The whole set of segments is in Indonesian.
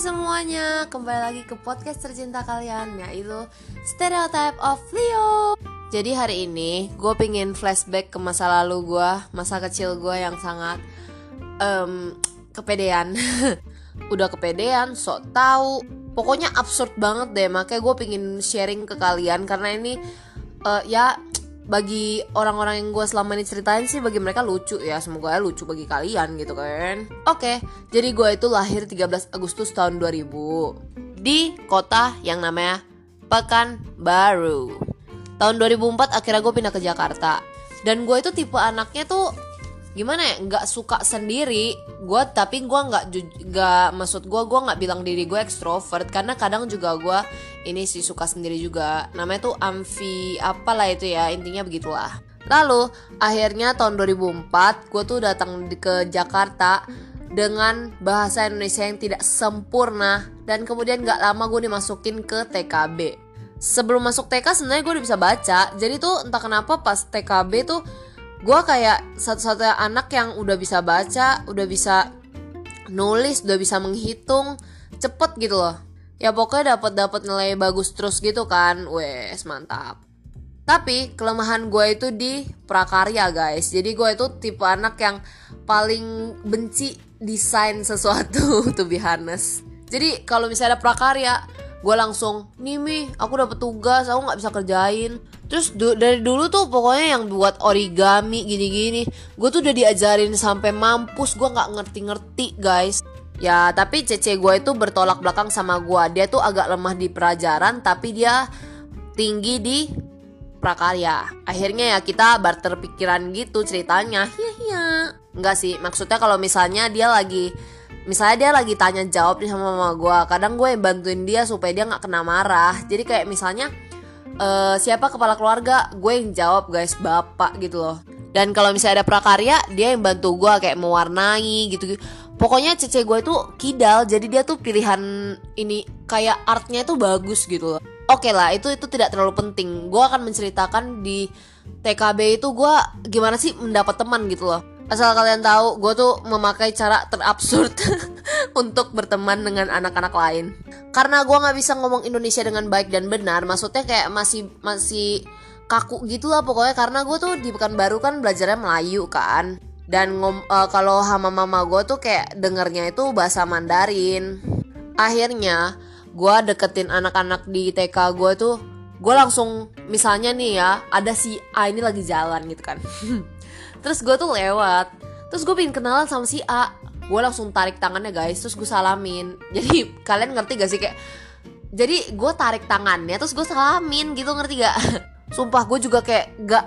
semuanya, kembali lagi ke podcast tercinta kalian yaitu Stereotype of Leo. Jadi hari ini gue pingin flashback ke masa lalu gue, masa kecil gue yang sangat um, kepedean. Udah kepedean, sok tahu Pokoknya absurd banget deh, makanya gue pingin sharing ke kalian Karena ini uh, ya bagi orang-orang yang gue selama ini ceritain sih bagi mereka lucu ya. Semoga lucu bagi kalian gitu kan. Oke jadi gue itu lahir 13 Agustus tahun 2000 di kota yang namanya Pekanbaru. Tahun 2004 akhirnya gue pindah ke Jakarta. Dan gue itu tipe anaknya tuh gimana ya? Nggak suka sendiri. Gue tapi gue nggak nggak maksud gue gue nggak bilang diri gue ekstrovert. Karena kadang juga gue ini sih suka sendiri juga. Namanya tuh amfi apalah itu ya. Intinya begitulah. Lalu akhirnya tahun 2004 gue tuh datang ke Jakarta dengan bahasa Indonesia yang tidak sempurna. Dan kemudian nggak lama gue dimasukin ke TKB sebelum masuk TK sebenarnya gue udah bisa baca. Jadi tuh entah kenapa pas TKB tuh gue kayak satu-satunya anak yang udah bisa baca udah bisa nulis udah bisa menghitung cepet gitu loh. Ya pokoknya dapat dapat nilai bagus terus gitu kan. Wes mantap. Tapi kelemahan gue itu di prakarya guys. Jadi gue itu tipe anak yang paling benci desain sesuatu to be honest. Jadi kalau misalnya ada prakarya gue langsung nih mi aku dapat tugas aku nggak bisa kerjain Terus du dari dulu tuh pokoknya yang buat origami gini-gini Gue tuh udah diajarin sampai mampus Gue gak ngerti-ngerti guys. Ya tapi cece gue itu bertolak belakang sama gue Dia tuh agak lemah di pelajaran Tapi dia tinggi di prakarya. Akhirnya ya kita barter pikiran gitu ceritanya. Hiya Enggak sih maksudnya kalau misalnya dia lagi Misalnya dia lagi tanya jawab nih sama mama gue Kadang gue yang bantuin dia supaya dia gak kena marah. Jadi kayak misalnya uh, siapa kepala keluarga? Gue yang jawab guys bapak gitu loh. Dan kalau misalnya ada prakarya dia yang bantu gue kayak mewarnai gitu, pokoknya cece gue itu kidal jadi dia tuh pilihan ini kayak artnya itu bagus gitu loh. Oke okay lah itu itu tidak terlalu penting. Gue akan menceritakan di TKB itu gue gimana sih mendapat teman gitu loh. Asal kalian tahu gue tuh memakai cara terabsurd untuk berteman dengan anak-anak lain. Karena gue nggak bisa ngomong Indonesia dengan baik dan benar maksudnya kayak masih masih kaku gitu lah pokoknya. Karena gue tuh di Pekanbaru kan belajarnya Melayu kan. Dan ngom uh, kalau sama mama gue tuh kayak dengernya itu bahasa Mandarin. Akhirnya gue deketin anak-anak di TK gue tuh gue langsung misalnya nih ya ada si A ini lagi jalan gitu kan. Terus gue tuh lewat. Terus gue pengen kenalan sama si A gue langsung tarik tangannya guys. Terus gue salamin. Jadi kalian ngerti gak sih? Kayak jadi gue tarik tangannya terus gue salamin gitu ngerti gak? Sumpah gue juga kayak gak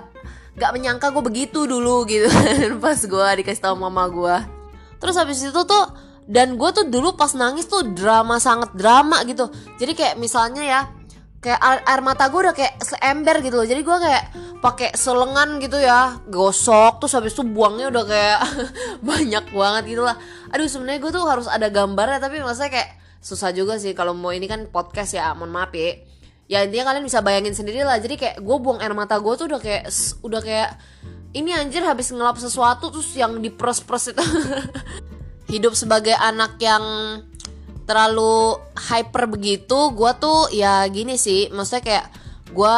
gak menyangka gue begitu dulu gitu. Pas gue dikasih tau mama gue terus habis itu tuh dan gue tuh dulu pas nangis tuh drama sangat drama gitu. Jadi kayak misalnya ya kayak air, mata gue udah kayak seember gitu loh. Jadi gue kayak pakai selengan gitu ya. Gosok terus habis itu buangnya udah kayak banyak banget gitu lah. Aduh sebenarnya gue tuh harus ada gambarnya tapi maksudnya kayak susah juga sih kalau mau ini kan podcast ya mohon maaf ya. Ya intinya kalian bisa bayangin sendiri lah. Jadi kayak gue buang air mata gue tuh udah kayak udah kayak ini anjir habis ngelap sesuatu terus yang diperes-peres itu hidup sebagai anak yang terlalu hyper begitu gue tuh ya gini sih maksudnya kayak gue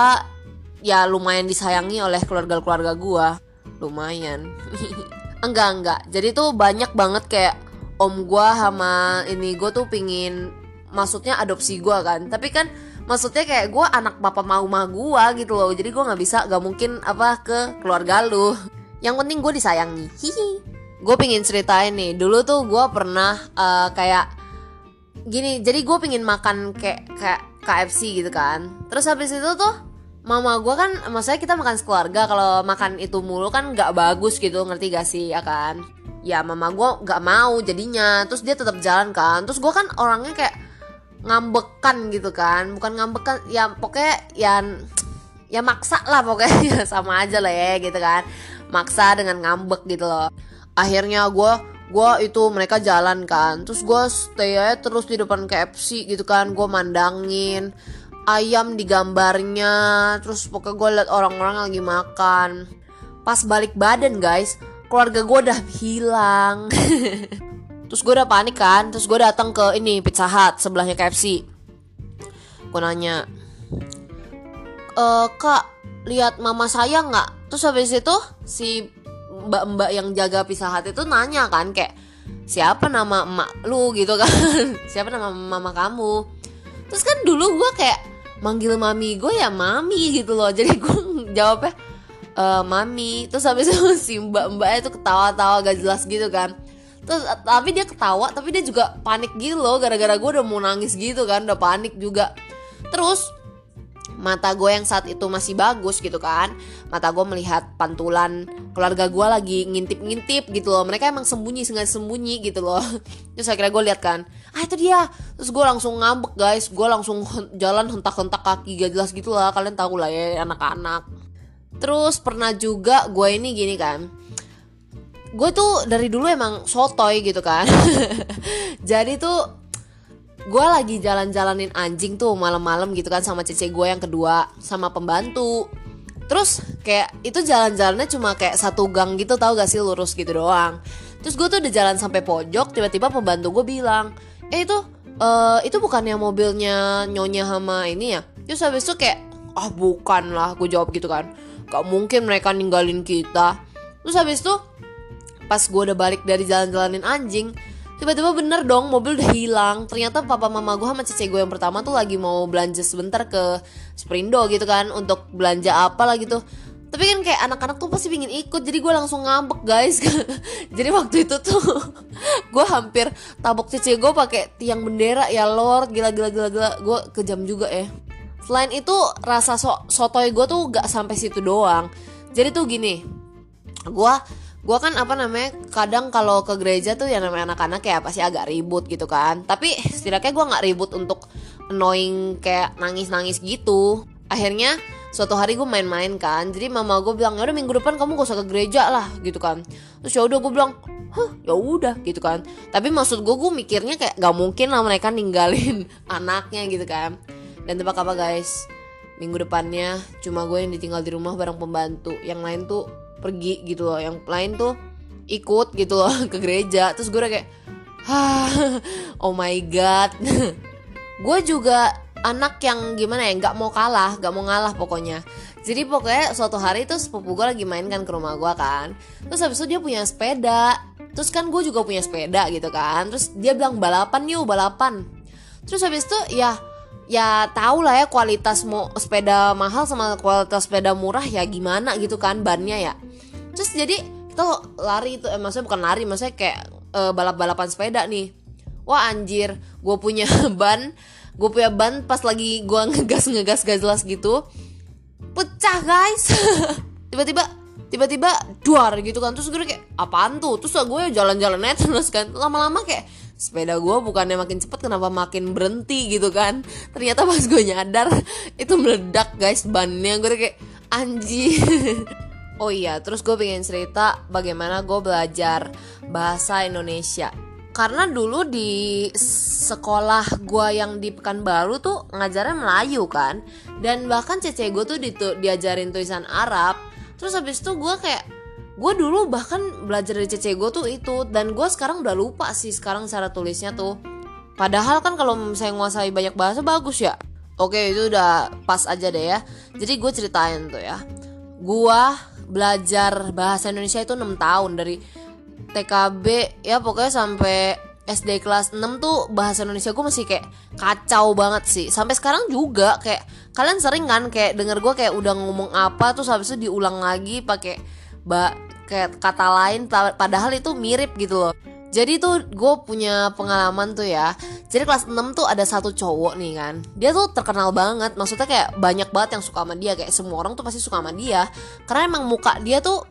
ya lumayan disayangi oleh keluarga-keluarga gue lumayan. Enggak enggak. Jadi tuh banyak banget kayak om gue sama ini gue tuh pingin maksudnya adopsi gue kan. Tapi kan maksudnya kayak gue anak papa mau mah gue gitu loh. Jadi gue nggak bisa gak mungkin apa ke keluarga lu. Yang penting gue disayangi. Hihi. Gue pingin ceritain nih dulu tuh gue pernah uh, kayak gini jadi gue pingin makan kayak kayak KFC gitu kan. Terus habis itu tuh mama gue kan maksudnya kita makan sekeluarga kalau makan itu mulu kan nggak bagus gitu ngerti gak sih ya kan? Ya mama gue nggak mau jadinya terus dia tetap jalan kan. Terus gue kan orangnya kayak ngambekan gitu kan bukan ngambekan ya pokoknya ya ya maksa lah pokoknya ya sama aja lah ya gitu kan. Maksa dengan ngambek gitu loh. Akhirnya gue gue itu mereka jalan kan. Terus gue stay aja terus di depan KFC gitu kan. Gue mandangin ayam di gambarnya. Terus pokoknya gue liat orang-orang lagi makan. Pas balik badan guys keluarga gue udah hilang. Terus gue udah panik kan. Terus gue datang ke ini Pizza Hut sebelahnya KFC gue nanya e, kak lihat mama saya nggak? Terus habis itu si mbak-mbak yang jaga Pizza Hut itu nanya kan kayak siapa nama emak lu? gitu kan. Siapa nama mama kamu? Terus kan dulu gue kayak manggil mami gue ya mami gitu loh. Jadi gue jawabnya e, mami. Terus habis itu si mbak-mbaknya itu ketawa-tawa gak jelas gitu kan. Terus tapi dia ketawa tapi dia juga panik gitu loh. Gara-gara gue udah mau nangis gitu kan udah panik juga. Terus mata gue yang saat itu masih bagus gitu kan. Mata gue melihat pantulan keluarga gue lagi ngintip-ngintip gitu loh. Mereka emang sembunyi sengaja sembunyi gitu loh. Terus akhirnya gue lihat kan ah itu dia. Terus gue langsung ngambek guys. Gue langsung jalan hentak-hentak kaki gak jelas gitu lah. Kalian tahu lah ya anak-anak. Terus pernah juga gue ini gini kan. Gue tuh dari dulu emang sotoy gitu kan. Jadi tuh gue lagi jalan-jalanin anjing tuh malam-malam gitu kan sama cece gue yang kedua sama pembantu. Terus kayak itu jalan-jalannya cuma kayak satu gang gitu tau gak sih lurus gitu doang. Terus gue tuh udah jalan sampai pojok tiba-tiba pembantu gue bilang eh itu uh, itu bukannya mobilnya nyonya sama ini ya? Terus habis itu kayak ah bukan lah gue jawab gitu kan. Gak mungkin mereka ninggalin kita. Terus habis itu pas gue udah balik dari jalan-jalanin anjing tiba-tiba bener dong mobil udah hilang. Ternyata papa mama gue sama cece gue yang pertama tuh lagi mau belanja sebentar ke Sprindo gitu kan untuk belanja apa lah gitu. Tapi kan kayak anak-anak tuh pasti pingin ikut jadi gue langsung ngambek guys. Jadi waktu itu tuh gue hampir tabok cece gue pakai tiang bendera. Ya lord gila gila gila gila. Gue kejam juga ya selain itu rasa so sotoy gue tuh gak sampai situ doang. Jadi tuh gini gue gue kan apa namanya kadang kalau ke gereja tuh yang namanya anak-anak kayak pasti agak ribut gitu kan. Tapi setidaknya gue nggak ribut untuk annoying kayak nangis-nangis gitu. Akhirnya suatu hari gue main-main kan jadi mama gue bilang ya udah minggu depan kamu gak usah ke gereja lah gitu kan. Terus ya udah gue bilang hah ya udah gitu kan. Tapi maksud gue gue mikirnya kayak gak mungkin lah mereka ninggalin anaknya gitu kan. Dan tebak apa guys? Minggu depannya cuma gue yang ditinggal di rumah bareng pembantu. Yang lain tuh pergi gitu loh. Yang lain tuh ikut gitu loh ke gereja. Terus gue udah kayak Hah, oh my god. Gue juga anak yang gimana ya nggak mau kalah nggak mau ngalah pokoknya. Jadi pokoknya suatu hari tuh sepupu gue lagi main kan ke rumah gue kan. Terus habis itu dia punya sepeda. Terus kan gue juga punya sepeda gitu kan. Terus dia bilang balapan yuk balapan. Terus habis itu ya ya tau lah ya kualitas mau sepeda mahal sama kualitas sepeda murah ya gimana gitu kan bannya ya. Terus jadi kita lari itu eh, maksudnya bukan lari maksudnya kayak eh, balap-balapan sepeda nih. Wah anjir gue punya ban gue punya ban pas lagi gue ngegas ngegas gak jelas gitu. Pecah guys. Tiba-tiba tiba-tiba duar gitu kan. Terus gue kayak apaan tuh? Terus gue jalan-jalan aja terus kan. Lama-lama kayak sepeda gue bukannya makin cepet kenapa makin berhenti gitu kan ternyata pas gue nyadar itu meledak guys bannya gue kayak anjir Oh iya, terus gue pengen cerita bagaimana gue belajar bahasa Indonesia. Karena dulu di sekolah gue yang di Pekanbaru tuh ngajarnya Melayu kan. Dan bahkan cece gue tuh diajarin tulisan Arab. Terus habis itu gue kayak gue dulu bahkan belajar dari cece gue tuh itu. Dan gue sekarang udah lupa sih sekarang cara tulisnya tuh. Padahal kan kalau misalnya nguasai banyak bahasa bagus ya. Oke itu udah pas aja deh ya. Jadi gue ceritain tuh ya. Gue belajar bahasa Indonesia itu 6 tahun dari TKB ya pokoknya sampai SD kelas 6 tuh bahasa Indonesia gue masih kayak kacau banget sih Sampai sekarang juga kayak Kalian sering kan kayak denger gue kayak udah ngomong apa Terus habis itu diulang lagi pakai kayak kata lain Padahal itu mirip gitu loh. Jadi tuh gue punya pengalaman tuh ya. Jadi kelas 6 tuh ada satu cowok nih kan. Dia tuh terkenal banget. Maksudnya kayak banyak banget yang suka sama dia. Kayak semua orang tuh pasti suka sama dia. Karena emang muka dia tuh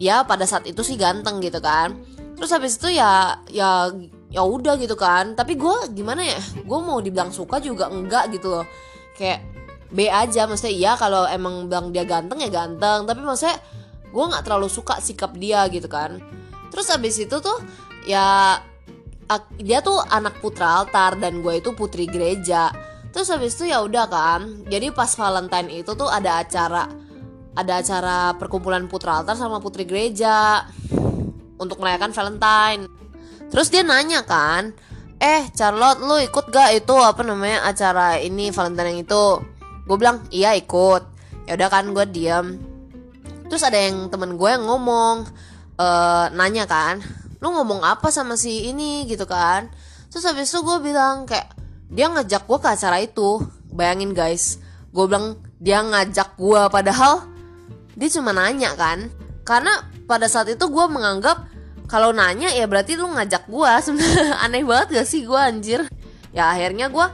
Ya pada saat itu sih ganteng gitu kan. Terus habis itu ya Ya ya udah gitu kan. Tapi gue gimana ya? Gue mau dibilang suka juga enggak gitu loh. Kayak B aja. Maksudnya iya kalau emang bilang dia ganteng ya ganteng. Tapi maksudnya gue gak terlalu suka sikap dia gitu kan. Terus habis itu tuh ya dia tuh anak putra altar dan gue itu putri gereja. Terus habis itu ya udah kan. Jadi pas Valentine itu tuh ada acara ada acara perkumpulan putra altar sama putri gereja untuk merayakan Valentine. Terus dia nanya kan eh Charlotte lu ikut gak itu apa namanya acara ini Valentine yang itu? Gue bilang iya ikut. Ya udah kan gue diam terus ada yang temen gue yang ngomong uh, nanya kan lu ngomong apa sama si ini? Gitu kan. Terus habis itu gue bilang kayak dia ngajak gue ke acara itu. Bayangin guys gue bilang dia ngajak gue padahal dia cuma nanya kan. Karena pada saat itu gue menganggap kalau nanya ya berarti lu ngajak gue. Sebenarnya aneh banget gak sih gue anjir? Ya akhirnya gue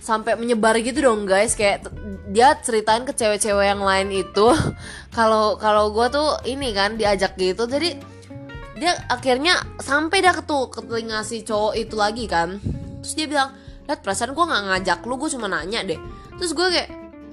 sampai menyebar gitu dong guys kayak dia ceritain ke cewek-cewek yang lain itu kalau kalau gue tuh ini kan diajak gitu jadi dia akhirnya sampai dah ke tuh ke telinga si cowok itu lagi kan. Terus dia bilang lihat perasaan gue nggak ngajak lu gue cuma nanya deh. Terus gue kayak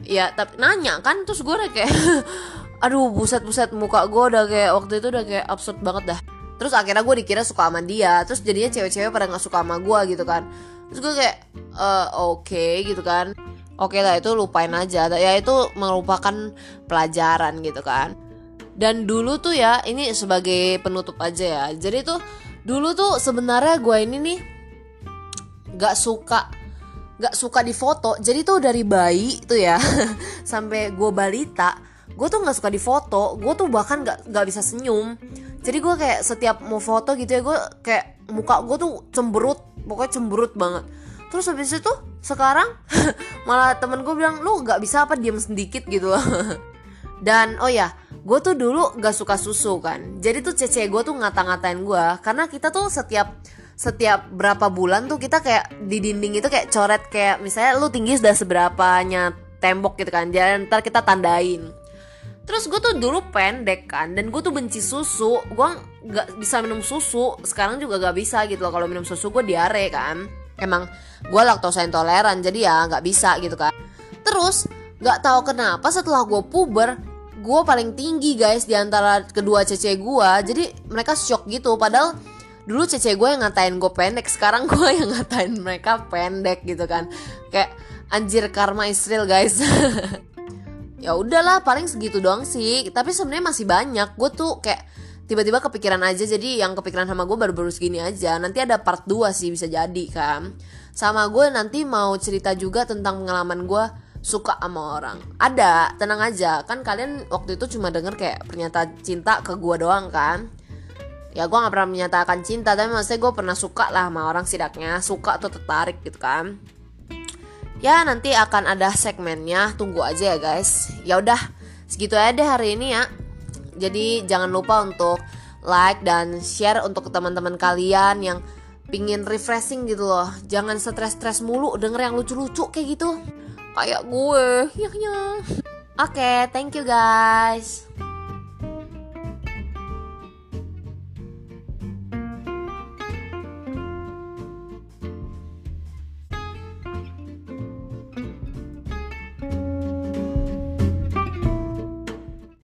ya tapi nanya kan terus gue kayak aduh buset buset muka gue udah kayak waktu itu udah kayak absurd banget dah. Terus akhirnya gue dikira suka sama dia terus jadinya cewek-cewek pada nggak suka sama gue gitu kan. Terus gue kayak uh, oke okay, gitu kan oke lah itu lupain aja. Ya itu merupakan pelajaran gitu kan. Dan dulu tuh ya ini sebagai penutup aja ya. Jadi tuh dulu tuh sebenarnya gue ini nih nggak suka nggak suka di foto. Jadi tuh dari bayi tuh ya sampai gue balita gue tuh nggak suka di foto. Gue tuh bahkan nggak nggak bisa senyum. Jadi gue kayak setiap mau foto gitu ya gue kayak muka gue tuh cemberut pokoknya cemberut banget. Terus habis itu sekarang malah temen gue bilang lu nggak bisa apa diam sedikit gitu dan oh ya gue tuh dulu gak suka susu kan. Jadi tuh cece gue tuh ngata-ngatain gue karena kita tuh setiap setiap berapa bulan tuh kita kayak di dinding itu kayak coret kayak misalnya lu tinggi sudah seberapanya tembok gitu kan jadi ntar kita tandain. Terus gue tuh dulu pendek kan Dan gue tuh benci susu. Gue gak bisa minum susu Sekarang juga gak bisa gitu loh. Kalau minum susu gue diare kan Emang gue laktosa intoleran Jadi ya gak bisa gitu kan. Terus gak tahu kenapa setelah gue puber Gue paling tinggi guys Di antara kedua cece gue Jadi mereka shock gitu Padahal dulu cece gue yang ngatain gue pendek Sekarang gue yang ngatain mereka pendek gitu kan. Kayak anjir karma Israel guys. Ya udahlah paling segitu doang sih. Tapi sebenarnya masih banyak. Gue tuh kayak tiba-tiba kepikiran aja jadi yang kepikiran sama gue baru-baru segini aja. Nanti ada part 2 sih bisa jadi kan? Sama gue nanti mau cerita juga tentang pengalaman gue suka sama orang. Ada tenang aja. Kan kalian waktu itu cuma denger kayak pernyataan cinta ke gue doang kan? Ya gue gak pernah menyatakan cinta tapi maksudnya gue pernah suka lah sama orang sidaknya suka atau tertarik gitu kan? Ya nanti akan ada segmennya. Tunggu aja ya guys. Ya udah segitu aja deh hari ini ya jadi jangan lupa untuk like dan share untuk teman-teman kalian yang pingin refreshing gitu loh. Jangan stres-stres mulu denger yang lucu-lucu kayak gitu. Kayak gue. Ya ya oke okay, thank you guys